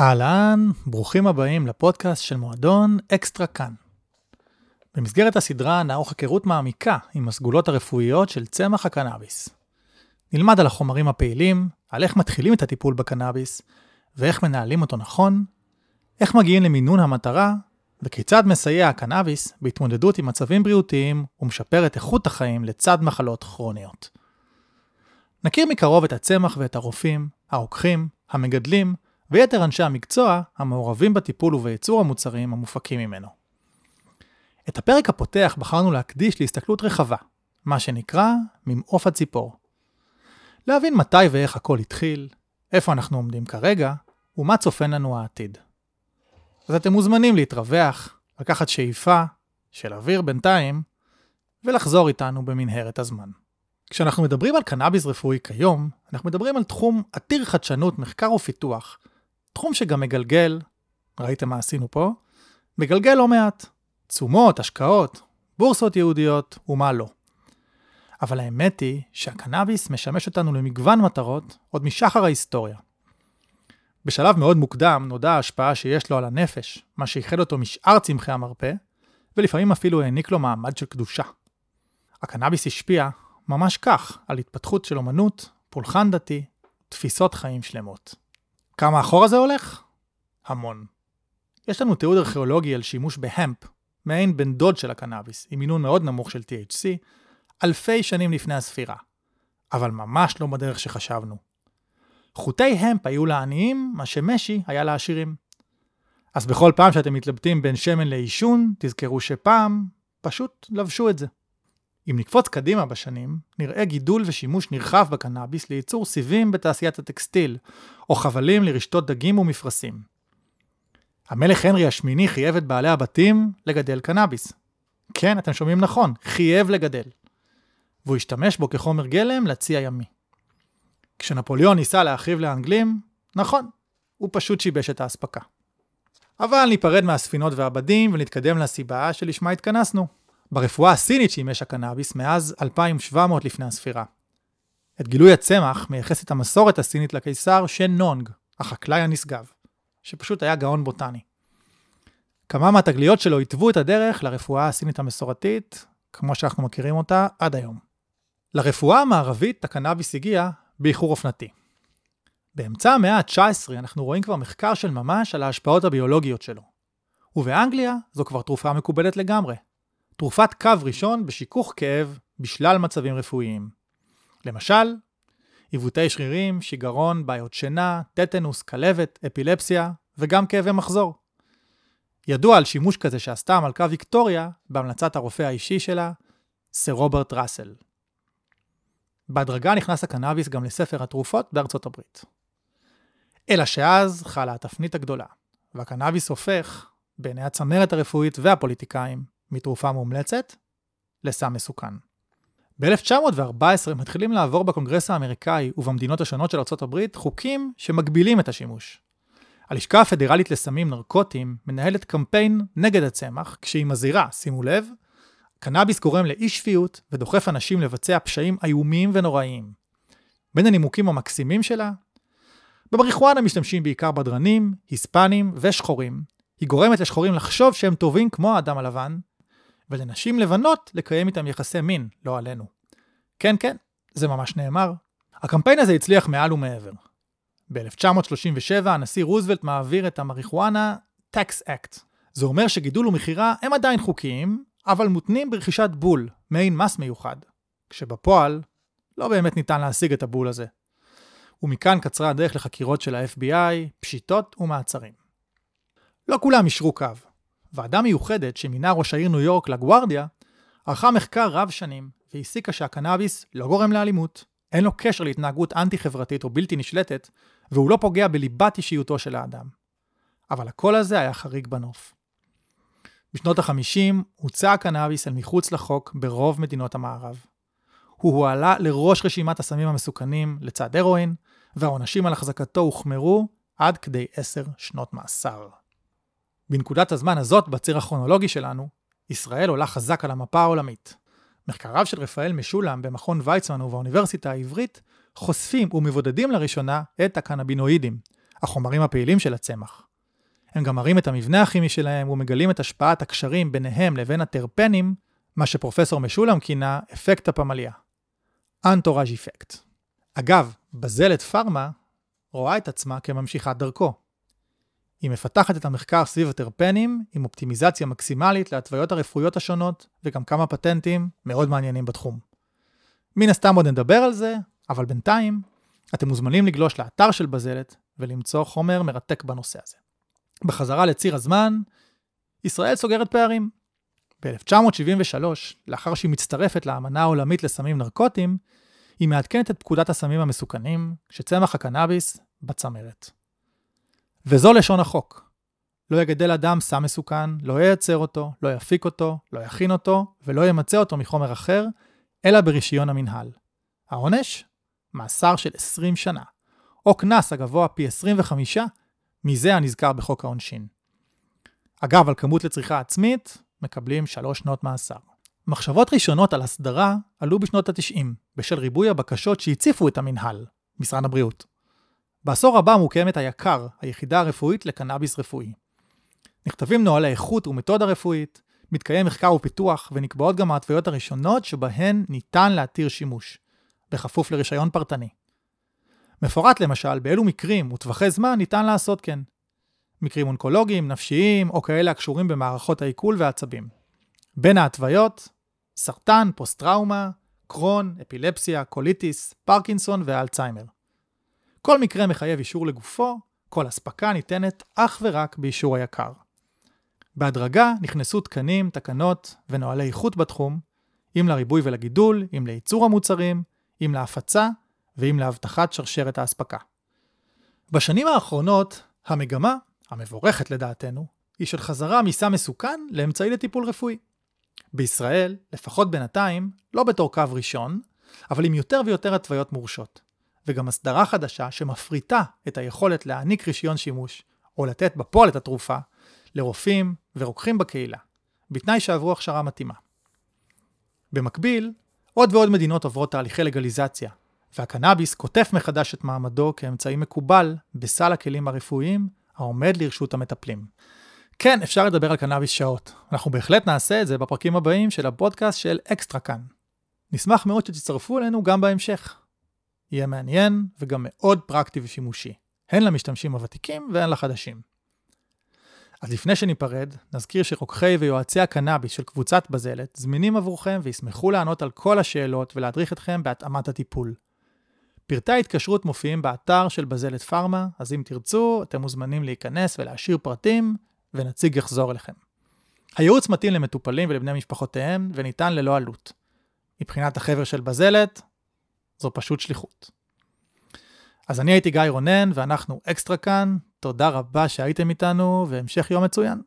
אהלן, ברוכים הבאים לפודקאסט של מועדון אקסטרה כאן. במסגרת הסדרה נערוך היכרות מעמיקה עם הסגולות הרפואיות של צמח הקנאביס. נלמד על החומרים הפעילים, על איך מתחילים את הטיפול בקנאביס, ואיך מנהלים אותו נכון, איך מגיעים למינון המטרה, וכיצד מסייע הקנאביס בהתמודדות עם מצבים בריאותיים ומשפר את איכות החיים לצד מחלות כרוניות. נכיר מקרוב את הצמח ואת הרופאים, הרוקחים, המגדלים, ויתר אנשי המקצוע המעורבים בטיפול ובייצור המוצרים המופקים ממנו. את הפרק הפותח בחרנו להקדיש להסתכלות רחבה, מה שנקרא ממעוף הציפור. להבין מתי ואיך הכל התחיל, איפה אנחנו עומדים כרגע, ומה צופן לנו העתיד. אז אתם מוזמנים להתרווח, לקחת שאיפה של אוויר בינתיים, ולחזור איתנו במנהרת הזמן. כשאנחנו מדברים על קנאביס רפואי כיום, אנחנו מדברים על תחום עתיר חדשנות, מחקר ופיתוח, תחום שגם מגלגל, ראיתם מה עשינו פה, מגלגל לא מעט. תשומות, השקעות, בורסות יהודיות ומה לא. אבל האמת היא שהקנאביס משמש אותנו למגוון מטרות עוד משחר ההיסטוריה. בשלב מאוד מוקדם נודעה ההשפעה שיש לו על הנפש, מה שייחד אותו משאר צמחי המרפא, ולפעמים אפילו העניק לו מעמד של קדושה. הקנאביס השפיע, ממש כך, על התפתחות של אומנות, פולחן דתי, תפיסות חיים שלמות. כמה אחורה זה הולך? המון. יש לנו תיעוד ארכיאולוגי על שימוש בהמפ, מעין בן דוד של הקנאביס, עם מינון מאוד נמוך של THC, אלפי שנים לפני הספירה. אבל ממש לא בדרך שחשבנו. חוטי המפ היו לעניים, מה שמשי היה לעשירים. אז בכל פעם שאתם מתלבטים בין שמן לעישון, תזכרו שפעם פשוט לבשו את זה. אם נקפוץ קדימה בשנים, נראה גידול ושימוש נרחב בקנאביס לייצור סיבים בתעשיית הטקסטיל, או חבלים לרשתות דגים ומפרשים. המלך הנרי השמיני חייב את בעלי הבתים לגדל קנאביס. כן, אתם שומעים נכון, חייב לגדל. והוא השתמש בו כחומר גלם לצי הימי. כשנפוליאון ניסה להחריב לאנגלים, נכון, הוא פשוט שיבש את האספקה. אבל ניפרד מהספינות והבדים ונתקדם לסיבה שלשמה התכנסנו. ברפואה הסינית שימש הקנאביס מאז 2700 לפני הספירה. את גילוי הצמח מייחסת המסורת הסינית לקיסר שן נונג, החקלאי הנשגב, שפשוט היה גאון בוטני. כמה מהתגליות שלו התוו את הדרך לרפואה הסינית המסורתית, כמו שאנחנו מכירים אותה עד היום. לרפואה המערבית הקנאביס הגיע באיחור אופנתי. באמצע המאה ה-19 אנחנו רואים כבר מחקר של ממש על ההשפעות הביולוגיות שלו. ובאנגליה זו כבר תרופה מקובלת לגמרי, תרופת קו ראשון בשיכוך כאב בשלל מצבים רפואיים. למשל, עיוותי שרירים, שיגרון, בעיות שינה, טטנוס, כלבת, אפילפסיה וגם כאבי מחזור. ידוע על שימוש כזה שעשתה המלכה ויקטוריה בהמלצת הרופא האישי שלה, סר רוברט ראסל. בהדרגה נכנס הקנאביס גם לספר התרופות בארצות הברית. אלא שאז חלה התפנית הגדולה, והקנאביס הופך, בעיני הצמרת הרפואית והפוליטיקאים, מתרופה מומלצת לסם מסוכן. ב-1914 מתחילים לעבור בקונגרס האמריקאי ובמדינות השונות של ארה"ב חוקים שמגבילים את השימוש. הלשכה הפדרלית לסמים נרקוטיים מנהלת קמפיין נגד הצמח, כשהיא מזהירה, שימו לב, קנאביס גורם לאי שפיות ודוחף אנשים לבצע פשעים איומים ונוראיים. בין הנימוקים המקסימים שלה, במריחואנה משתמשים בעיקר בדרנים, היספנים ושחורים. היא גורמת לשחורים לחשוב שהם טובים כמו האדם הלבן, ולנשים לבנות לקיים איתם יחסי מין, לא עלינו. כן, כן, זה ממש נאמר. הקמפיין הזה הצליח מעל ומעבר. ב-1937 הנשיא רוזוולט מעביר את המריחואנה Tax Act. זה אומר שגידול ומכירה הם עדיין חוקיים, אבל מותנים ברכישת בול, מעין מס מיוחד. כשבפועל, לא באמת ניתן להשיג את הבול הזה. ומכאן קצרה הדרך לחקירות של ה-FBI, פשיטות ומעצרים. לא כולם אישרו קו. ועדה מיוחדת שמינה ראש העיר ניו יורק לגוארדיה, ערכה מחקר רב שנים והסיקה שהקנאביס לא גורם לאלימות, אין לו קשר להתנהגות אנטי-חברתית או בלתי נשלטת, והוא לא פוגע בליבת אישיותו של האדם. אבל הקול הזה היה חריג בנוף. בשנות ה-50 הוצא הקנאביס אל מחוץ לחוק ברוב מדינות המערב. הוא הועלה לראש רשימת הסמים המסוכנים לצד הרואין, והעונשים על החזקתו הוחמרו עד כדי עשר שנות מאסר. בנקודת הזמן הזאת, בציר הכרונולוגי שלנו, ישראל עולה חזק על המפה העולמית. מחקריו של רפאל משולם במכון ויצמן ובאוניברסיטה העברית חושפים ומבודדים לראשונה את הקנבינואידים, החומרים הפעילים של הצמח. הם גם מראים את המבנה הכימי שלהם ומגלים את השפעת הקשרים ביניהם לבין הטרפנים, מה שפרופסור משולם כינה אפקט הפמליה. אנטוראז' אפקט. אגב, בזלת פארמה רואה את עצמה כממשיכת דרכו. היא מפתחת את המחקר סביב הטרפנים עם אופטימיזציה מקסימלית להתוויות הרפואיות השונות וגם כמה פטנטים מאוד מעניינים בתחום. מן הסתם עוד נדבר על זה, אבל בינתיים אתם מוזמנים לגלוש לאתר של בזלת ולמצוא חומר מרתק בנושא הזה. בחזרה לציר הזמן, ישראל סוגרת פערים. ב-1973, לאחר שהיא מצטרפת לאמנה העולמית לסמים נרקוטיים, היא מעדכנת את פקודת הסמים המסוכנים, שצמח הקנאביס בצמרת. וזו לשון החוק. לא יגדל אדם סם מסוכן, לא ייצר אותו, לא יפיק אותו, לא יכין אותו, ולא ימצא אותו מחומר אחר, אלא ברישיון המנהל. העונש? מאסר של 20 שנה, או קנס הגבוה פי 25 מזה הנזכר בחוק העונשין. אגב, על כמות לצריכה עצמית, מקבלים 3 שנות מאסר. מחשבות ראשונות על הסדרה עלו בשנות ה-90, בשל ריבוי הבקשות שהציפו את המנהל, משרד הבריאות. בעשור הבא מוקמת היק"ר, היחידה הרפואית לקנאביס רפואי. נכתבים נוהלי איכות ומתודה רפואית, מתקיים מחקר ופיתוח, ונקבעות גם ההתוויות הראשונות שבהן ניתן להתיר שימוש, בכפוף לרישיון פרטני. מפורט למשל באילו מקרים וטווחי זמן ניתן לעשות כן. מקרים אונקולוגיים, נפשיים, או כאלה הקשורים במערכות העיכול והעצבים. בין ההתוויות, סרטן, פוסט-טראומה, קרוהן, אפילפסיה, קוליטיס, פרקינסון ואלצהיימר. כל מקרה מחייב אישור לגופו, כל אספקה ניתנת אך ורק באישור היק"ר. בהדרגה נכנסו תקנים, תקנות ונוהלי איכות בתחום, אם לריבוי ולגידול, אם לייצור המוצרים, אם להפצה ואם להבטחת שרשרת האספקה. בשנים האחרונות, המגמה, המבורכת לדעתנו, היא של חזרה מסם מסוכן לאמצעי לטיפול רפואי. בישראל, לפחות בינתיים, לא בתור קו ראשון, אבל עם יותר ויותר התוויות מורשות. וגם הסדרה חדשה שמפריטה את היכולת להעניק רישיון שימוש, או לתת בפועל את התרופה, לרופאים ורוקחים בקהילה, בתנאי שעברו הכשרה מתאימה. במקביל, עוד ועוד מדינות עוברות תהליכי לגליזציה, והקנאביס קוטף מחדש את מעמדו כאמצעי מקובל בסל הכלים הרפואיים העומד לרשות המטפלים. כן, אפשר לדבר על קנאביס שעות. אנחנו בהחלט נעשה את זה בפרקים הבאים של הפודקאסט של אקסטרה כאן. נשמח מאוד שתצטרפו אלינו גם בהמשך. יהיה מעניין וגם מאוד פרקטי ושימושי, הן למשתמשים הוותיקים והן לחדשים. אז לפני שניפרד, נזכיר שרוקחי ויועצי הקנאביס של קבוצת בזלת זמינים עבורכם וישמחו לענות על כל השאלות ולהדריך אתכם בהתאמת הטיפול. פרטי ההתקשרות מופיעים באתר של בזלת פארמה, אז אם תרצו, אתם מוזמנים להיכנס ולהשאיר פרטים, ונציג יחזור אליכם. הייעוץ מתאים למטופלים ולבני משפחותיהם, וניתן ללא עלות. מבחינת החבר'ה של בזלת, זו פשוט שליחות. אז אני הייתי גיא רונן, ואנחנו אקסטרה כאן. תודה רבה שהייתם איתנו, והמשך יום מצוין.